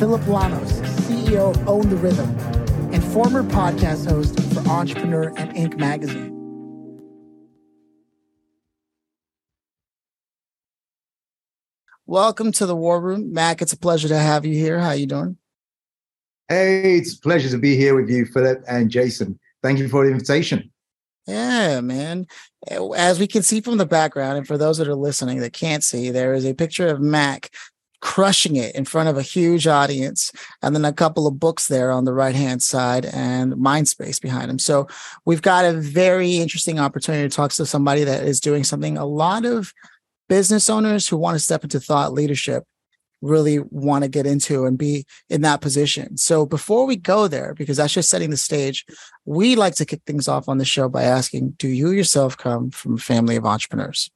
Phillip Lanos, CEO of Own the Rhythm, and former podcast host for Entrepreneur and Inc. magazine. Welcome to the War Room, Mac. It's a pleasure to have you here. How you doing? Hey, it's a pleasure to be here with you, Phillip and Jason. Thank you for the invitation. Yeah, man. As we can see from the background, and for those that are listening that can't see, there is a picture of Mac crushing it in front of a huge audience, and then a couple of books there on the right hand side and Mindspace behind him. So we've got a very interesting opportunity to talk to somebody that is doing something a lot of business owners who want to step into thought leadership really want to get into and be in that position. So before we go there, because that's just setting the stage, we like to kick things off on the show by asking, do you yourself come from a family of entrepreneurs?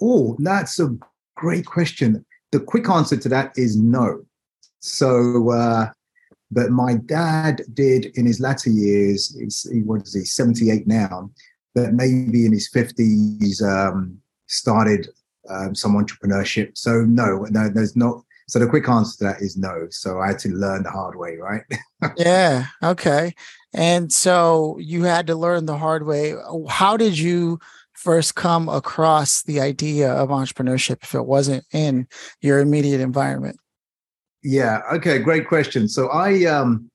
Oh, that's a great question. The quick answer to that is no. So, uh, but my dad did in his latter years, he, what is he, 78 now, but maybe in his 50s, um, started um, some entrepreneurship. So no, no, there's not. So the quick answer to that is no. So I had to learn the hard way, right? yeah. Okay. And so you had to learn the hard way. How did you first come across the idea of entrepreneurship if it wasn't in your immediate environment? Yeah. Okay. Great question. So I, um,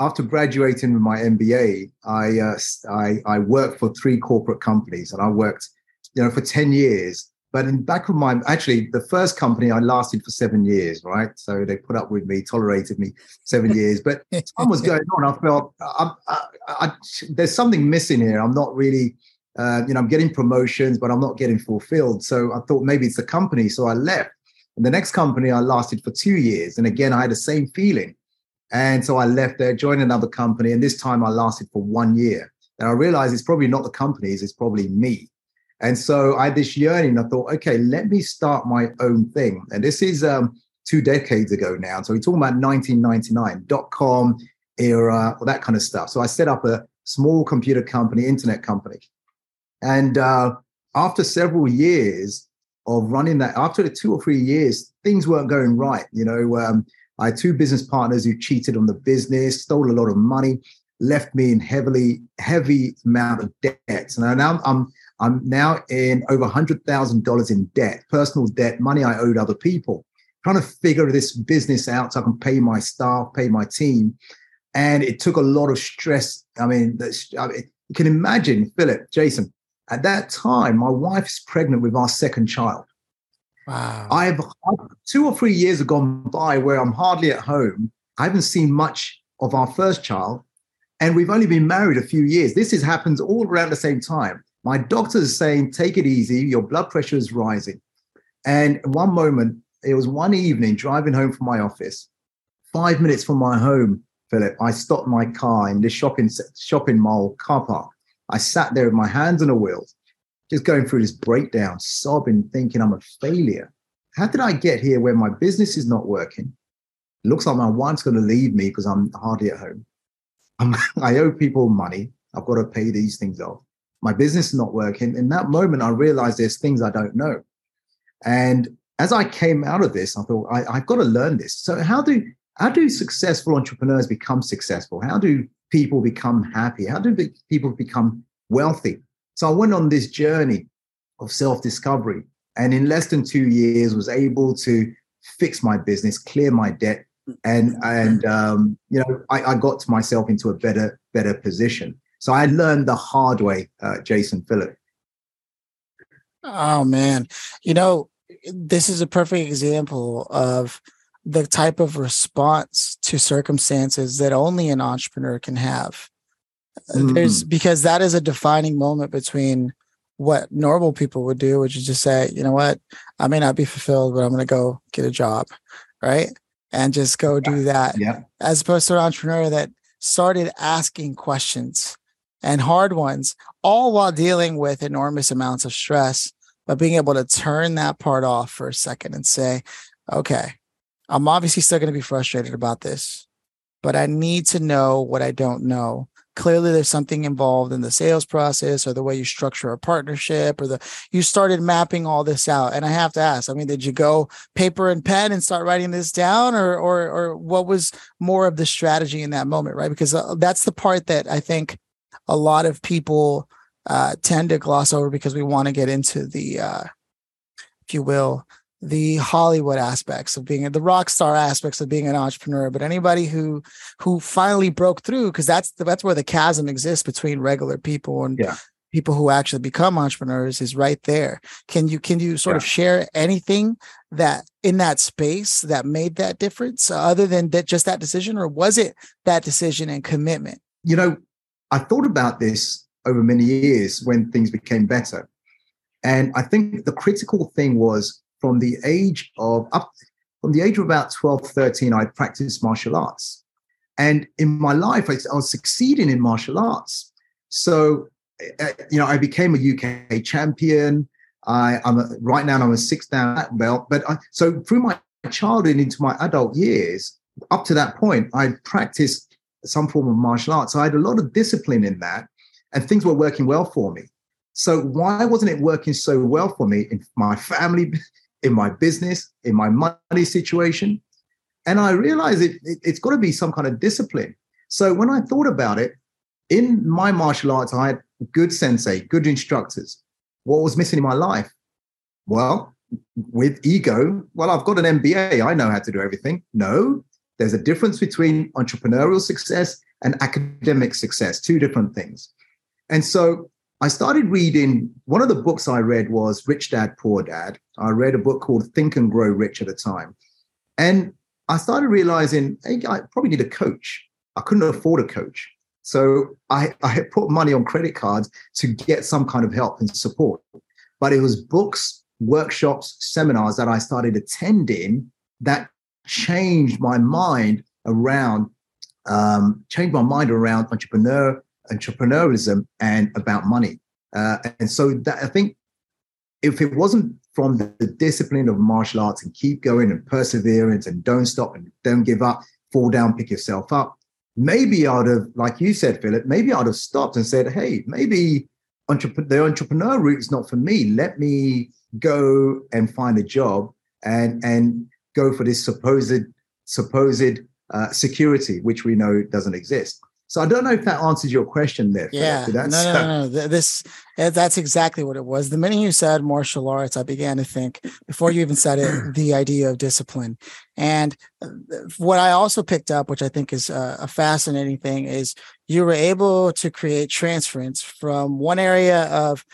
after graduating with my MBA, I, uh, I, I worked for three corporate companies, and I worked, you know, for ten years but in back of my actually the first company I lasted for seven years, right? So they put up with me, tolerated me seven years. But time was going on. I felt I, I, I, there's something missing here. I'm not really, uh, you know, I'm getting promotions, but I'm not getting fulfilled. So I thought maybe it's the company. So I left. And the next company I lasted for two years, and again I had the same feeling. And so I left there, joined another company, and this time I lasted for one year. And I realized it's probably not the companies, it's probably me. And so I had this yearning. I thought, okay, let me start my own thing. And this is um, two decades ago now. So we're talking about 1999, dot com era, all that kind of stuff. So I set up a small computer company, internet company. And uh, after several years of running that, after the two or three years, things weren't going right. You know, um, I had two business partners who cheated on the business, stole a lot of money, left me in heavily, heavy amount of debt. And now I'm I'm now in over $100,000 in debt, personal debt, money I owed other people, trying to figure this business out so I can pay my staff, pay my team. And it took a lot of stress. I mean, I mean you can imagine, Phillip, Jason, at that time, my wife is pregnant with our second child. Wow. I've two or three years have gone by where I'm hardly at home. I haven't seen much of our first child, and we've only been married a few years. This is happens all around the same time. My doctor is saying, take it easy, your blood pressure is rising. And one moment, it was one evening driving home from my office, five minutes from my home, Phillip, I stopped my car in the shopping shopping mall car park. I sat there with my hands on a wheels, just going through this breakdown, sobbing, thinking I'm a failure. How did I get here where my business is not working? It looks like my wife's going to leave me because I'm hardly at home. I'm, I owe people money. I've got to pay these things off my business is not working. In that moment, I realized there's things I don't know. And as I came out of this, I thought I, have got to learn this. So how do how do successful entrepreneurs become successful? How do people become happy? How do people become wealthy? So I went on this journey of self-discovery, and in less than two years, was able to fix my business, clear my debt, and and um, you know I, I got myself into a better better position. So I learned the hard way, uh, Jason Phillip. Oh man, you know this is a perfect example of the type of response to circumstances that only an entrepreneur can have. Mm. There's because that is a defining moment between what normal people would do, which is just say, you know what, I may not be fulfilled, but I'm going to go get a job, right? and just go do that. Yeah. As opposed to an entrepreneur that started asking questions and hard ones, all while dealing with enormous amounts of stress, but being able to turn that part off for a second and say, okay, I'm obviously still going to be frustrated about this, but I need to know what I don't know. Clearly there's something involved in the sales process or the way you structure a partnership or the you started mapping all this out. And i have to ask i mean did you go paper and pen and start writing this down or or or what was more of the strategy in that moment right? Because uh, that's the part that i think a lot of people uh, tend to gloss over because we want to get into the uh, if you will the Hollywood aspects of being the rock star aspects of being an entrepreneur, but anybody who who finally broke through because that's the, that's where the chasm exists between regular people and yeah. people who actually become entrepreneurs is right there. Can you can you sort yeah. of share anything that in that space that made that difference other than that just that decision or was it that decision and commitment? You know, I thought about this over many years when things became better. And I think the critical thing was from the age of up from the age of about 12, 13, I practiced martial arts. And in my life, I, I was succeeding in martial arts. So, uh, you know, I became a UK champion. I, am right now I'm a six dan belt. But I, so through my childhood into my adult years, up to that point, I practiced some form of martial arts. So I had a lot of discipline in that, and things were working well for me. So why wasn't it working so well for me in my family in my business, in my money situation. And I realized it, it, it's got to be some kind of discipline. So when I thought about it, in my martial arts, I had good sensei, good instructors. What was missing in my life? Well, with ego, well, I've got an MBA. I know how to do everything. No, there's a difference between entrepreneurial success and academic success, two different things. And so I started reading one of the books I read was Rich Dad Poor Dad. I read a book called Think and Grow Rich at the time. And I started realizing, hey, I probably need a coach. I couldn't afford a coach. So I, I put money on credit cards to get some kind of help and support. But it was books, workshops, seminars that I started attending that changed my mind around um, changed my mind around entrepreneur entrepreneurialism and about money. Uh, and so that I think if it wasn't from the, discipline of martial arts and keep going and perseverance and don't stop and don't give up, fall down, pick yourself up, maybe I'd have, like you said, Phillip, maybe I'd have stopped and said, hey, maybe entrep- the entrepreneur route is not for me. Let me go and find a job and and go for this supposed supposed uh, security, which we know doesn't exist. So I don't know if that answers your question there. Yeah, no, no, no, no. This eh, that's exactly what it was. The minute you said martial arts, I began to think before you even said it, the idea of discipline. And uh, what I also picked up, which I think is a fascinating thing, is you were able to create transference from one area of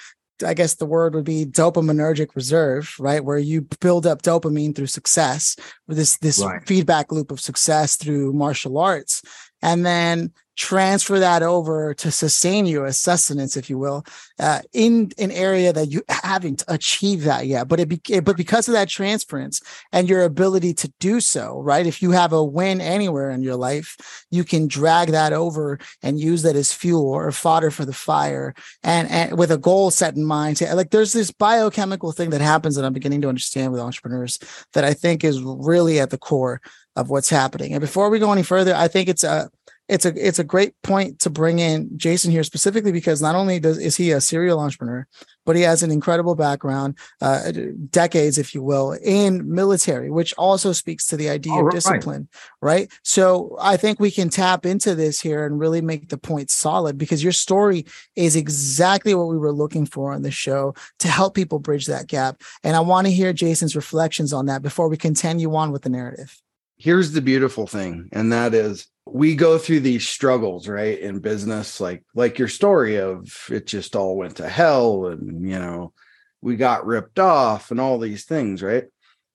I guess the word would be dopaminergic reserve, right? Where you build up dopamine through success, this this right. feedback loop of success through martial arts, and then transfer that over to sustain you as sustenance, if you will, uh, in an area that you haven't achieved that yet. But it, be, but because of that transference and your ability to do so, right? If you have a win anywhere in your life, you can drag that over and use that as fuel or fodder for the fire, and, and with a goal set in mind. Like there's this biochemical thing that happens that I'm beginning to understand with entrepreneurs that I think is really at the core of what's happening. And before we go any further, I think it's a it's a it's a great point to bring in Jason here specifically because not only does is he a serial entrepreneur, but he has an incredible background, uh, decades, if you will, in military, which also speaks to the idea of discipline, right. right? So I think we can tap into this here and really make the point solid because your story is exactly what we were looking for on the show to help people bridge that gap. And I want to hear Jason's reflections on that before we continue on with the narrative. Here's the beautiful thing, and that is we go through these struggles right in business like like your story of it just all went to hell and you know we got ripped off and all these things right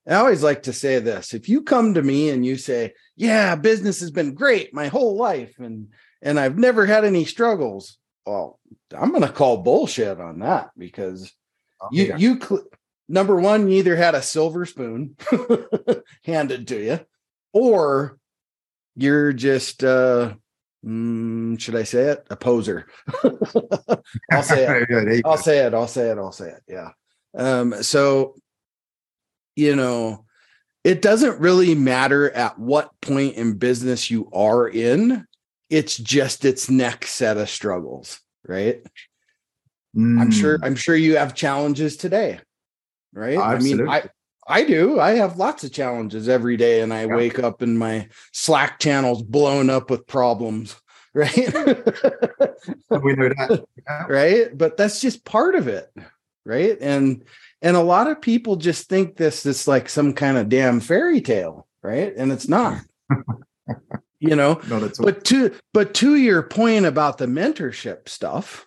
i always like to say this if you come to me and you say yeah business has been great my whole life and and i've never had any struggles well i'm going to call bullshit on that because oh, you yeah. you cl- number one you either had a silver spoon handed to you or you're just uh mm, should I say it? A poser. I'll say it. I'll say it. I'll say it. I'll say it. Yeah. Um, so you know, it doesn't really matter at what point in business you are in. It's just its next set of struggles, right? Mm. I'm sure I'm sure you have challenges today. Right? Absolutely. I mean, I do. I have lots of challenges every day, and I yeah. wake up and my Slack channel's blown up with problems. Right? we know that. Yeah. Right? But that's just part of it. Right? And and a lot of people just think this is like some kind of damn fairy tale, right? And it's not. you know, no, but to but to your point about the mentorship stuff,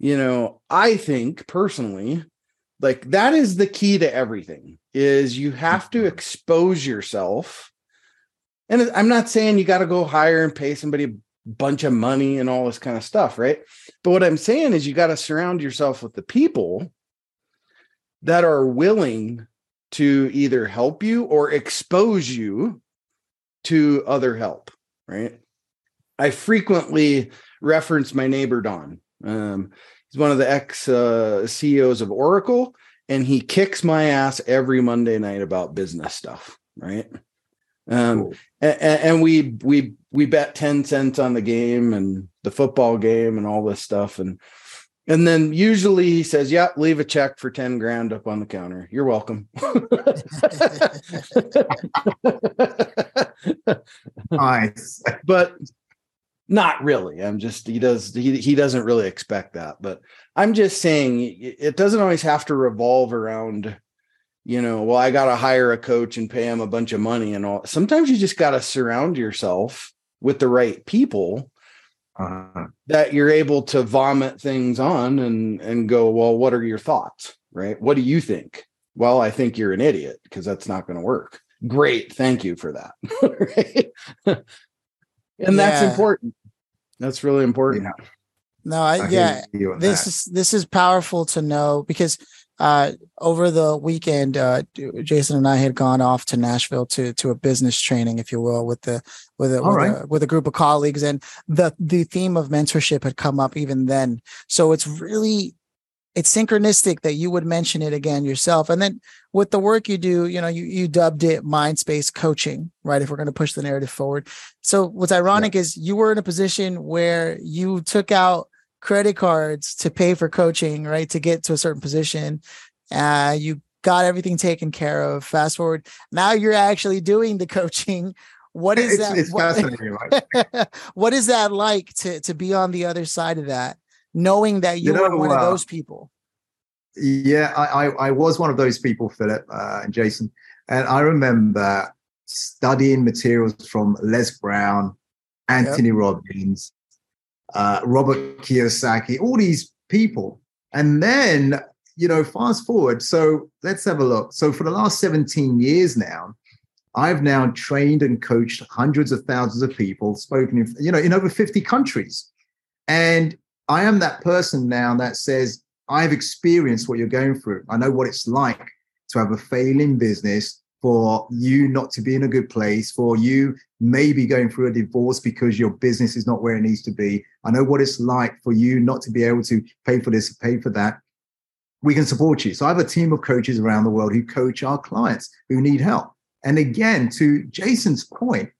you know, I think personally, like that is the key to everything is you have to expose yourself. And I'm not saying you got to go hire and pay somebody a bunch of money and all this kind of stuff, right? But what I'm saying is you got to surround yourself with the people that are willing to either help you or expose you to other help, right? I frequently reference my neighbor Don. Um, he's one of the ex uh, CEOs of Oracle, and he kicks my ass every Monday night about business stuff, right? Um, cool. and, and we we we bet ten cents on the game and the football game and all this stuff, and and then usually he says, "Yeah, leave a check for 10 grand up on the counter. You're welcome." nice. But not really. I'm just he does he he doesn't really expect that, but I'm just saying it doesn't always have to revolve around you know, well I got to hire a coach and pay him a bunch of money and all. Sometimes you just got to surround yourself with the right people uh-huh. that you're able to vomit things on and and go, well, what are your thoughts? Right? What do you think? Well, I think you're an idiot because that's not going to work. Great, thank you for that. right? and yeah. that's important. That's really important. Yeah. No, I, I yeah, this that. is this is powerful to know because uh, over the weekend, uh, Jason and I had gone off to Nashville to to a business training, if you will, with the with a, with, right. a with a group of colleagues, and the the theme of mentorship had come up even then. So it's really it's synchronistic that you would mention it again yourself, and then with the work you do, you know, you you dubbed it MindSpace Coaching, right? If we're going to push the narrative forward. So what's ironic yeah. is you were in a position where you took out credit cards to pay for coaching, right? To get to a certain position. Uh, you got everything taken care of. Fast forward, now you're actually doing the coaching. What is it's, that? It's what, fascinating, right? what is that like to to be on the other side of that, knowing that you, you know, were one uh, of those people? Yeah, I, I, I was one of those people, Phillip uh, and Jason, and I remember studying materials from Les Brown, Anthony yep. Robbins, uh, Robert Kiyosaki, all these people. And then, you know, fast forward. So let's have a look. So for the last 17 years now, I've now trained and coached hundreds of thousands of people, spoken in, you know, in over 50 countries. And I am that person now that says, I've experienced what you're going through. I know what it's like to have a failing business, for you not to be in a good place, for you maybe going through a divorce because your business is not where it needs to be. I know what it's like for you not to be able to pay for this, pay for that. We can support you. So I have a team of coaches around the world who coach our clients who need help. And again, to Jason's point,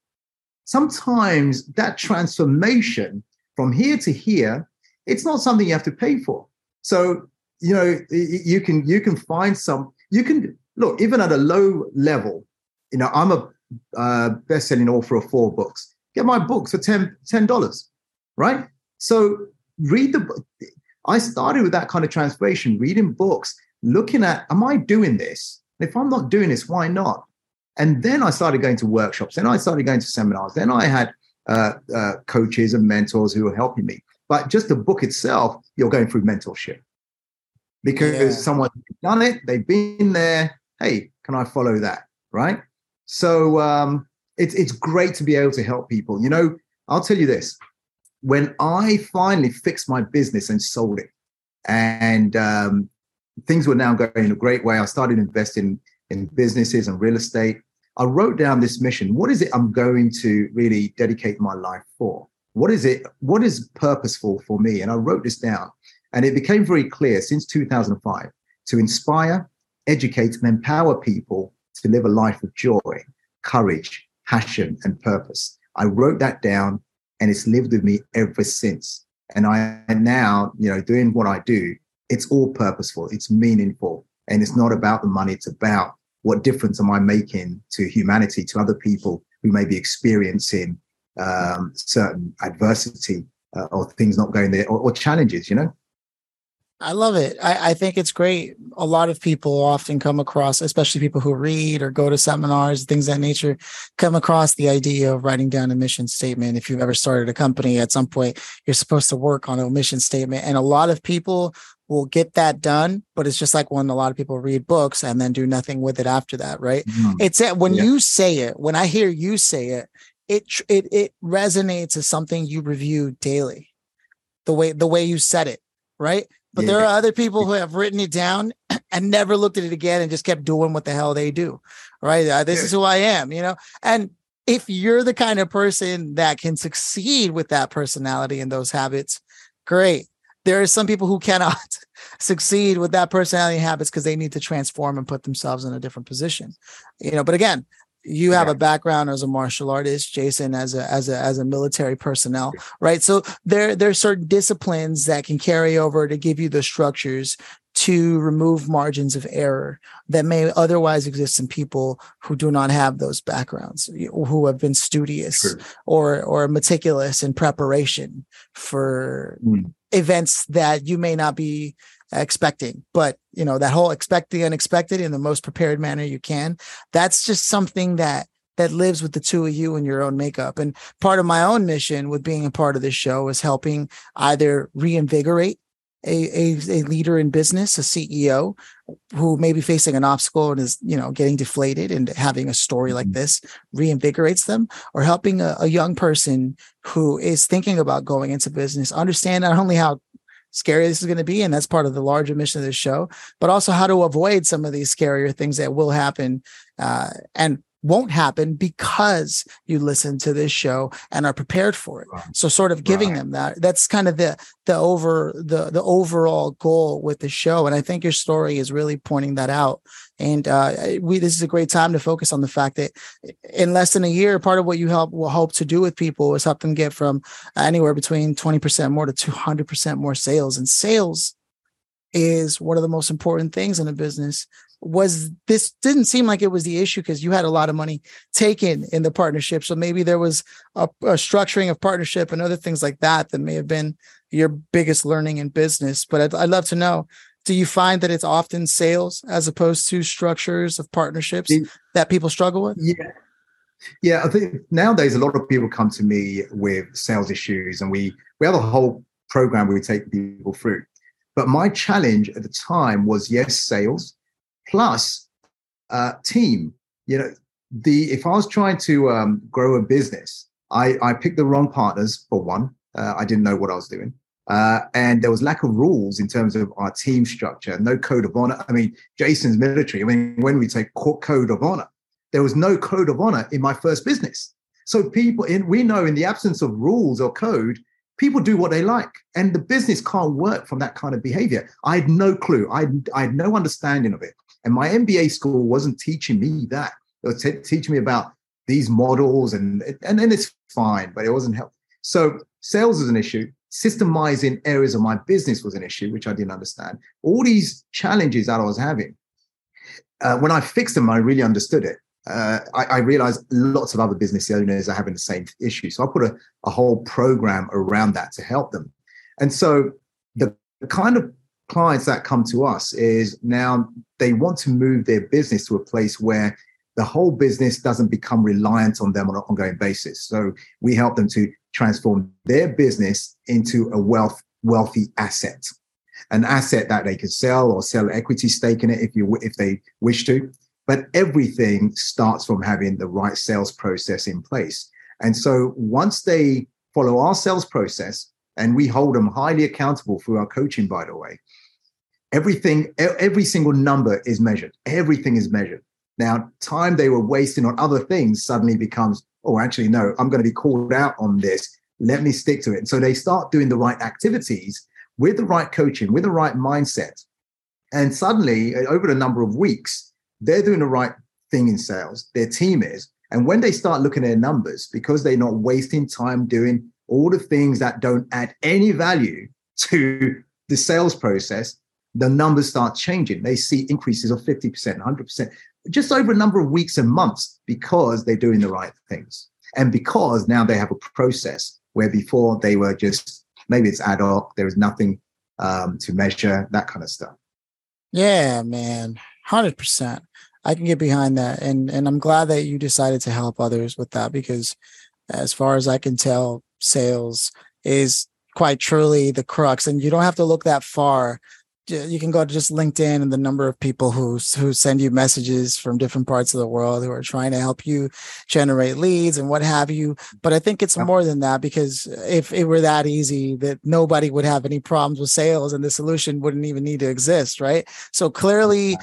sometimes that transformation from here to here, it's not something you have to pay for. So, you know, you can you can find some you can look, even at a low level, you know, I'm a uh, best-selling author of four books. Get my books for 10 dollars, right? So read the book. I started with that kind of transformation, reading books, looking at, am I doing this? If I'm not doing this, why not? And then I started going to workshops. Then I started going to seminars. Then I had uh, uh, coaches and mentors who were helping me. But just the book itself, you're going through mentorship because yeah. someone's done it, they've been there, hey, can I follow that? Right. So um, it's it's great to be able to help people. You know, I'll tell you this: when I finally fixed my business and sold it, and um, things were now going in a great way, I started investing in businesses and real estate. I wrote down this mission. What is it I'm going to really dedicate my life for? What is it? What is purposeful for me? And I wrote this down. And it became very clear since 2005 to inspire, educate, and empower people to live a life of joy, courage, passion, and purpose. I wrote that down and it's lived with me ever since. And I now, you know, doing what I do, it's all purposeful, it's meaningful, and it's not about the money, it's about what difference am I making to humanity, to other people who may be experiencing um, certain adversity uh, or things not going there or, or challenges, you know? I love it. I, I, think it's great. A lot of people often come across, especially people who read or go to seminars, things that nature, come across the idea of writing down a mission statement. If you've ever started a company, at some point you're supposed to work on a mission statement. And a lot of people will get that done, but it's just like when a lot of people read books and then do nothing with it after that, right? Mm-hmm. It's that when yeah. you say it, when I hear you say it, it it it resonates as something you review daily. The way the way you said it, right? But yeah. there are other people who have written it down and never looked at it again and just kept doing what the hell they do. Right. Uh, this yeah. is who I am, you know? And if you're the kind of person that can succeed with that personality and those habits, great. There are some people who cannot succeed with that personality and habits because they need to transform and put themselves in a different position. You know, but again, you have yeah. a background as a martial artist jason as a as a as a military personnel right so there there's certain disciplines that can carry over to give you the structures to remove margins of error that may otherwise exist in people who do not have those backgrounds who have been studious True. or or meticulous in preparation for mm. events that you may not be expecting but you know that whole expect the unexpected in the most prepared manner you can that's just something that that lives with the two of you and your own makeup and part of my own mission with being a part of this show is helping either reinvigorate a, a, a leader in business, a CEO who may be facing an obstacle and is, you know, getting deflated and having a story like mm-hmm. this reinvigorates them or helping a, a young person who is thinking about going into business understand not only how scary this is going to be. And that's part of the larger mission of this show, but also how to avoid some of these scarier things that will happen. Uh, and won't happen because you listen to this show and are prepared for it. Right. So sort of giving right. them that that's kind of the the over the the overall goal with the show and I think your story is really pointing that out. And uh, we this is a great time to focus on the fact that in less than a year part of what you help will hope to do with people is help them get from anywhere between 20% more to 200% more sales and sales is one of the most important things in a business was this didn't seem like it was the issue because you had a lot of money taken in the partnership. So maybe there was a, a, structuring of partnership and other things like that that may have been your biggest learning in business. But I'd, I'd love to know do you find that it's often sales as opposed to structures of partnerships that people struggle with? Yeah. Yeah i think nowadays a lot of people come to me with sales issues and we we have a whole program where we take people through. But my challenge at the time was yes sales plus uh, team. You know, the if I was trying to um, grow a business, I, I picked the wrong partners for one. Uh, I didn't know what I was doing. Uh, and there was lack of rules in terms of our team structure, no code of honor. I mean, Jason's military. I mean, when we take code of honor, there was no code of honor in my first business. So people in we know in the absence of rules or code, people do what they like, and the business can't work from that kind of behavior. I had no clue. I I had no understanding of it. And my MBA school wasn't teaching me that. It was t- teaching me about these models, and and then it's fine, but it wasn't helpful. So sales is an issue. Systemizing areas of my business was an issue, which I didn't understand. All these challenges that I was having, uh, when I fixed them, I really understood it. Uh, I, I, realized lots of other business owners are having the same issue. So I put a, a whole program around that to help them. And so the, the kind of clients that come to us is now they want to move their business to a place where the whole business doesn't become reliant on them on an ongoing basis. So we help them to transform their business into a wealth wealthy asset, an asset that they can sell or sell equity stake in it if you if they wish to. But everything starts from having the right sales process in place. And so once they follow our sales process, and we hold them highly accountable through our coaching, by the way, everything every single number is measured everything is measured Now, time they were wasting on other things suddenly becomes, oh, actually, no, I'm going to be called out on this. Let me stick to it. And so they start doing the right activities with the right coaching, with the right mindset. And suddenly, uh, over a number of weeks, they're doing the right thing in sales. Their team is. And when they start looking at their numbers, because they're not wasting time doing all the things that don't add any value to the sales process, the numbers start changing. They see increases of 50%, 100%, just over a number of weeks and months because they're doing the right things. And because now they have a process where before they were just maybe it's ad hoc, there is nothing um, to measure, that kind of stuff. Yeah, man, 100%. I can get behind that. And, and I'm glad that you decided to help others with that because, as far as I can tell, sales is quite truly the crux. And you don't have to look that far you can go to just LinkedIn and the number of people who who send you messages from different parts of the world who are trying to help you generate leads and what have you. But I think it's more than that because if it were that easy, that nobody would have any problems with sales and the solution wouldn't even need to exist, right? So clearly,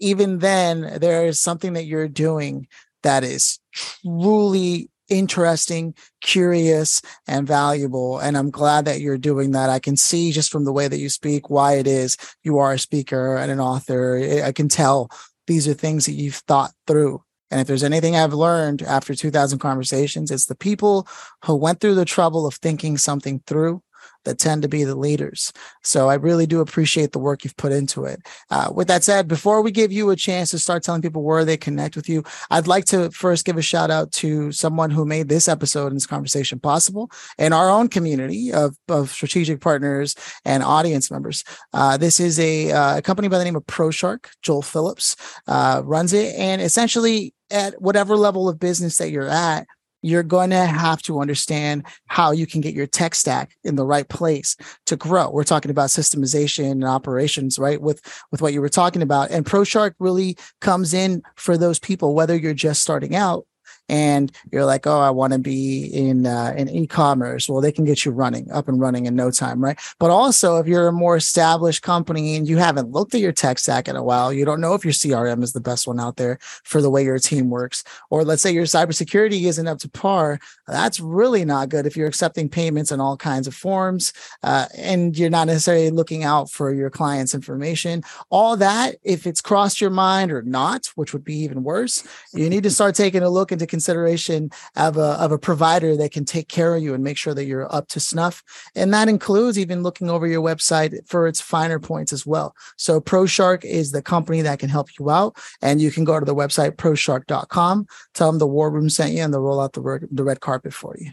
even then, there is something that you're doing that is truly interesting, curious, and valuable. And I'm glad that you're doing that. I can see just from the way that you speak why it is you are a speaker and an author. I can tell these are things that you've thought through. And if there's anything I've learned after 2000 conversations, it's the people who went through the trouble of thinking something through that tend to be the leaders. So I really do appreciate the work you've put into it. Uh, with that said, before we give you a chance to start telling people where they connect with you, I'd like to first give a shout out to someone who made this episode and this conversation possible in our own community of, of strategic partners and audience members. Uh, this is a, uh, a, company by the name of ProShark. Joel Phillips uh, runs it. And essentially, at whatever level of business that you're at, you're going to have to understand how you can get your tech stack in the right place to grow. We're talking about systemization and operations, right? With with what you were talking about. And ProShark really comes in for those people, whether you're just starting out and you're like, oh, I want to be in uh, in e-commerce. Well, they can get you running up and running in no time, right? But also, if you're a more established company and you haven't looked at your tech stack in a while, you don't know if your CRM is the best one out there for the way your team works, or let's say your cybersecurity isn't up to par. That's really not good if you're accepting payments in all kinds of forms uh, and you're not necessarily looking out for your client's information. All that, if it's crossed your mind or not, which would be even worse, you need to start taking a look into consideration of a, of a provider that can take care of you and make sure that you're up to snuff. And that includes even looking over your website for its finer points as well. So ProShark is the company that can help you out. And you can go to the website, proshark.com, tell them the war room sent you and they'll roll out the, the red carpet for you.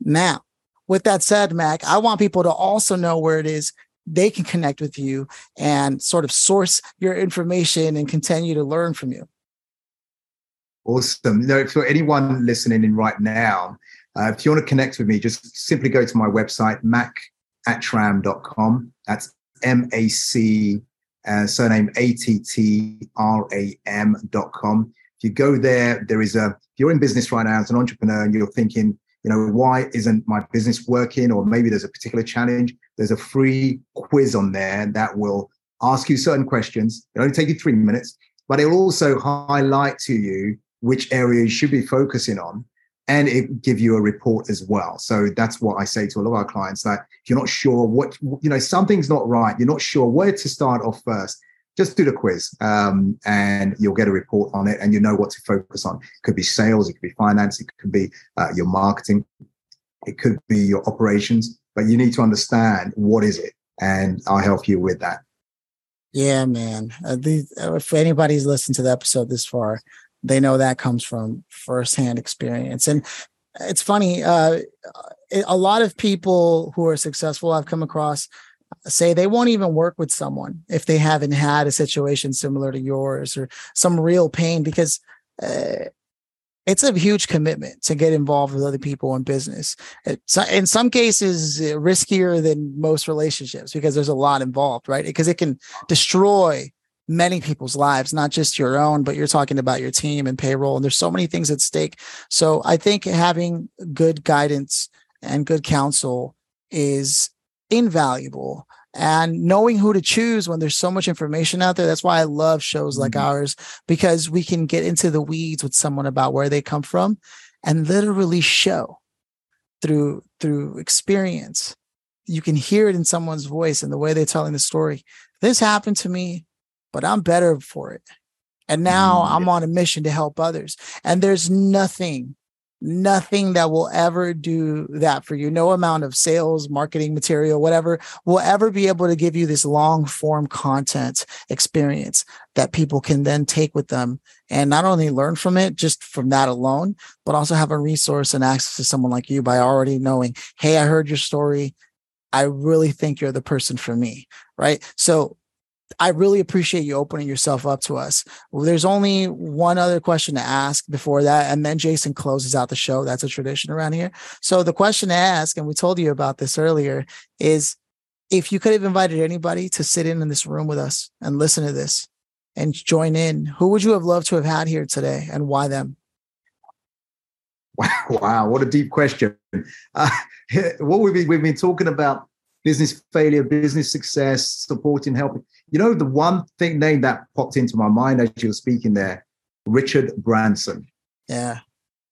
Now, with that said, Mac, I want people to also know where it is they can connect with you and sort of source your information and continue to learn from you. Awesome. You know, for anyone listening in right now, uh, if you want to connect with me, just simply go to my website, macattram.com. That's M A C, uh, surname A T T R A M.com. If you go there, there is a, you're in business right now as an entrepreneur and you're thinking, you know, why isn't my business working? Or maybe there's a particular challenge, there's a free quiz on there that will ask you certain questions. It'll only take you three minutes, but it will also highlight to you which area you should be focusing on and it give you a report as well so that's what i say to a lot of our clients that if you're not sure what you know something's not right you're not sure where to start off first just do the quiz um, and you'll get a report on it and you know what to focus on. It could be sales it could be finance it could be uh, your marketing it could be your operations but you need to understand what is it and i'll help you with that. Yeah man. Uh, these, uh, if anybody's listened to the episode this far they know that comes from firsthand experience. And it's funny, uh, a lot of people who are successful I've come across say they won't even work with someone if they haven't had a situation similar to yours or some real pain because uh, it's a huge commitment to get involved with other people in business. It's in some cases riskier than most relationships because there's a lot involved, right? Because it can destroy many people's lives, not just your own, but you're talking about your team and payroll. And there's so many things at stake. So I think having good guidance and good counsel is invaluable and knowing who to choose when there's so much information out there. That's why I love shows mm-hmm. like ours because we can get into the weeds with someone about where they come from and literally show through through experience. You can hear it in someone's voice and the way they're telling the story. This happened to me, but I'm better for it. And now mm-hmm. I'm on a mission to help others. And there's nothing nothing that will ever do that for you. No amount of sales, marketing material, whatever will ever be able to give you this long form content experience that people can then take with them and not only learn from it just from that alone, but also have a resource and access to someone like you by already knowing, Hey, I heard your story. I really think you're the person for me. Right. So I really appreciate you opening yourself up to us. There's only one other question to ask before that, and then Jason closes out the show. That's a tradition around here. So the question to ask, and we told you about this earlier, is if you could have invited anybody to sit in in this room with us and listen to this and join in, who would you have loved to have had here today, and why them? Wow, wow what a deep question. Uh, what we've been, we've been talking about business failure, business success, supporting, helping. You know, the one thing name that popped into my mind as you were speaking there, Richard Branson. Yeah.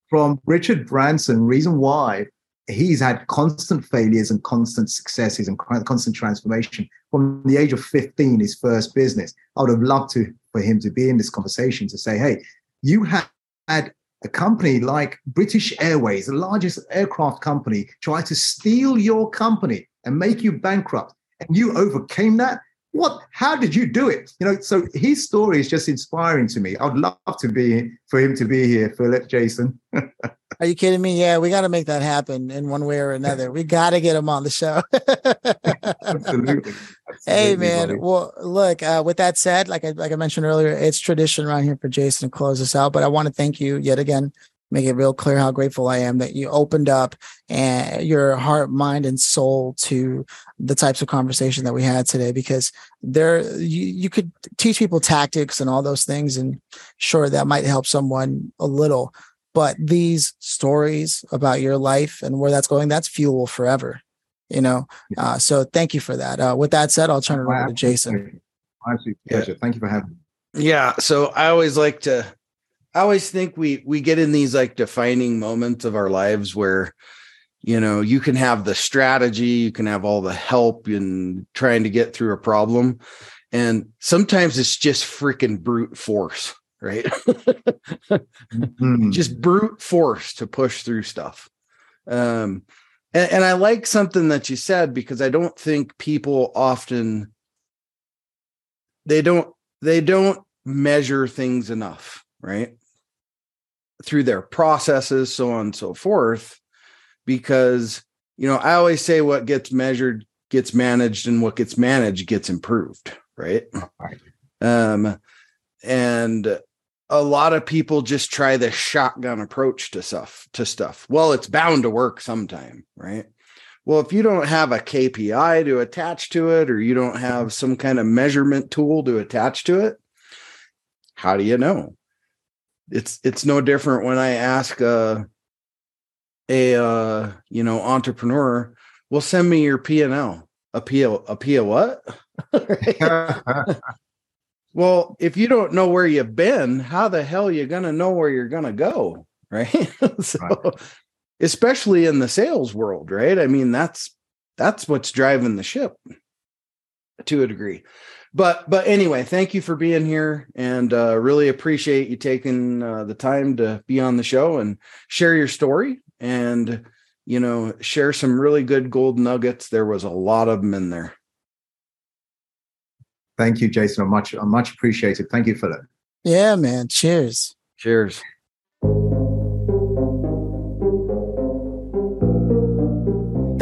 From Richard Branson, reason why he's had constant failures and constant successes and constant transformation from the age of 15, his first business. I would have loved to for him to be in this conversation to say, hey, you had a company like British Airways, the largest aircraft company, try to steal your company and make you bankrupt, and you overcame that? What how did you do it? You know so his story is just inspiring to me. I'd love to be for him to be here phillip jason. Are you kidding me? Yeah we got to make that happen in one way or another. We got to get him on the show. Absolutely. absolutely. hey man. buddy. well look uh, with that said like I, like I mentioned earlier it's tradition around here for jason to close us out but i want to thank you yet again make it real clear how grateful I am that you opened up and your heart, mind, and soul to the types of conversation that we had today. Because there, you, you could teach people tactics and all those things, and sure, that might help someone a little. But these stories about your life and where that's going, that's fuel forever. You know, uh, so thank you for that. Uh, with that said, I'll turn it over to Jason. Honestly, pleasure. Yeah. Thank you for having me. Yeah. So I always like to I always think we we get in these like defining moments of our lives where you know you can have the strategy, you can have all the help in trying to get through a problem, and sometimes it's just freaking brute force, right? mm-hmm. Just brute force to push through stuff. Um, and, and I like something that you said because I don't think people often they don't they don't measure things enough right through their processes, so on and so forth. Because, you know, I always say what gets measured gets managed and what gets managed gets improved, right? right. Um, and a lot of people just try the shotgun approach to stuff to stuff. Well, it's bound to work sometime, right? Well, if you don't have a KPI to attach to it or you don't have some kind of measurement tool to attach to it, how do you know? It's it's no different when I ask a a uh, you know entrepreneur, well, send me your P and L. A P a P a what? well, if you don't know where you've been, how the hell are you gonna know where you're gonna go? Right. so right. especially in the sales world, right? I mean, that's that's what's driving the ship to a degree but but anyway thank you for being here and uh, really appreciate you taking uh, the time to be on the show and share your story and you know share some really good gold nuggets. There was a lot of them in there. Thank you jason. I'm much i'm much appreciated. Thank you for that. Yeah man. Cheers. Cheers